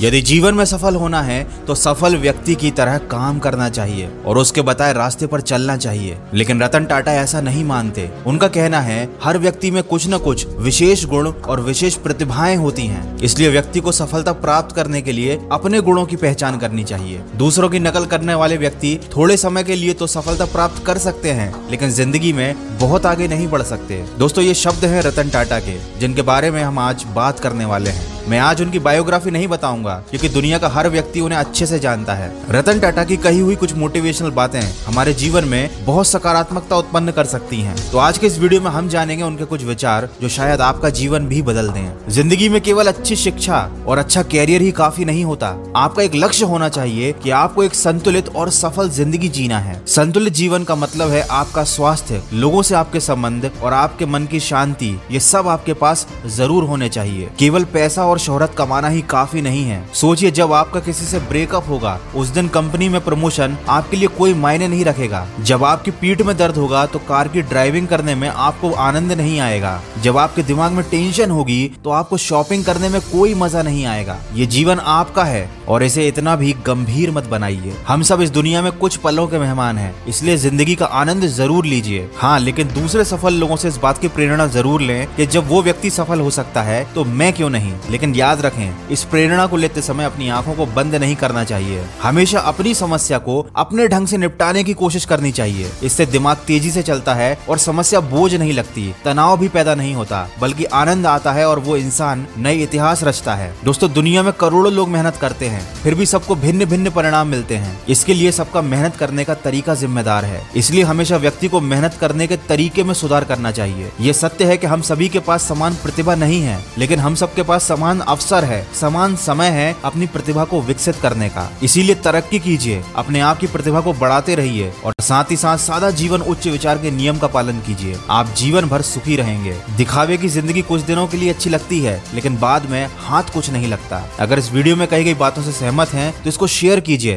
यदि जीवन में सफल होना है तो सफल व्यक्ति की तरह काम करना चाहिए और उसके बताए रास्ते पर चलना चाहिए। लेकिन रतन टाटा ऐसा नहीं मानते। उनका कहना है, हर व्यक्ति में कुछ न कुछ विशेष गुण और विशेष प्रतिभाएँ होती हैं। इसलिए व्यक्ति को सफलता प्राप्त करने के लिए अपने गुणों की पहचान करनी चाहिए। दूसरों की नकल करने वाले व्यक्ति थोड़े समय के लिए तो सफलता प्राप्त कर सकते हैं, लेकिन ज़िंदगी में बहुत आगे नहीं बढ़ सकते। दोस्तों, ये शब्द है रतन टाटा के, जिनके बारे में हम आज बात करने वाले हैं। मैं आज उनकी बायोग्राफी नहीं बताऊँगा, क्योंकि दुनिया का हर व्यक्ति उन्हें अच्छे से जानता है। रतन टाटा की कही हुई कुछ मोटिवेशनल बातें हमारे जीवन में बहुत सकारात्मकता उत्पन्न कर सकती हैं। तो आज के इस वीडियो में हम जानेंगे उनके कुछ विचार, जो शायद आपका जीवन भी बदल दें। ज़िंदगी में केवल अच्छी शिक्षा और अच्छा कैरियर ही काफ़ी नहीं होता। आपका एक लक्ष्य होना चाहिए कि आपको एक संतुलित और सफल ज़िंदगी जीना है। संतुलित जीवन का मतलब है आपका स्वास्थ्य, लोगों से आपके संबंध और आपके मन की शांति। ये सब आपके पास ज़रूर होने चाहिए। केवल पैसा और शोहरत कमाना ही काफ़ी नहीं है। सोचिए, जब आपका किसी से ब्रेकअप होगा, उस दिन कंपनी में प्रमोशन आपके लिए कोई मायने नहीं रखेगा। जब आपकी पीठ में दर्द होगा तो कार की ड्राइविंग करने में आपको आनंद नहीं आएगा। जब आपके दिमाग में टेंशन होगी तो आपको शॉपिंग करने में कोई मज़ा नहीं आएगा। ये जीवन आपका है। और इसे इतना भी गंभीर मत बनाइए। हम सब इस दुनिया में कुछ पलों के मेहमान हैं, इसलिए ज़िंदगी का आनंद ज़रूर लीजिए। हाँ लेकिन दूसरे सफल लोगों से इस बात की प्रेरणा ज़रूर लें कि जब वो व्यक्ति सफल हो सकता है तो मैं क्यों नहीं? लेकिन याद रखें, इस प्रेरणा को लेते समय अपनी आँखों को बंद नहीं करना चाहिए। हमेशा अपनी समस्या को अपने ढंग से निपटाने की कोशिश करनी चाहिए। इससे दिमाग तेज़ी से चलता है और समस्या बोझ नहीं लगती, तनाव भी पैदा नहीं होता, बल्कि आनंद आता है और वो इंसान नए इतिहास रचता है। दोस्तों, दुनिया में करोड़ों लोग मेहनत करते हैं, फिर भी सबको भिन्न भिन्न परिणाम मिलते हैं। इसके लिए सबका मेहनत करने का तरीका जिम्मेदार है। इसलिए हमेशा व्यक्ति को मेहनत करने के तरीके में सुधार करना चाहिए। ये सत्य है कि हम सभी के पास समान प्रतिभा नहीं है, लेकिन हम सबके पास समान अवसर है, समान समय है अपनी प्रतिभा को विकसित करने का। इसीलिए तरक्की कीजिए, अपने आप की प्रतिभा को बढ़ाते रहिए और साथ ही साथ सादा जीवन उच्च विचार के नियम का पालन कीजिए। आप जीवन भर सुखी रहेंगे। दिखावे की ज़िंदगी कुछ दिनों के लिए अच्छी लगती है, लेकिन बाद में हाथ कुछ नहीं लगता। अगर इस वीडियो में कही गई बातों से सहमत हैं तो इसको शेयर कीजिए।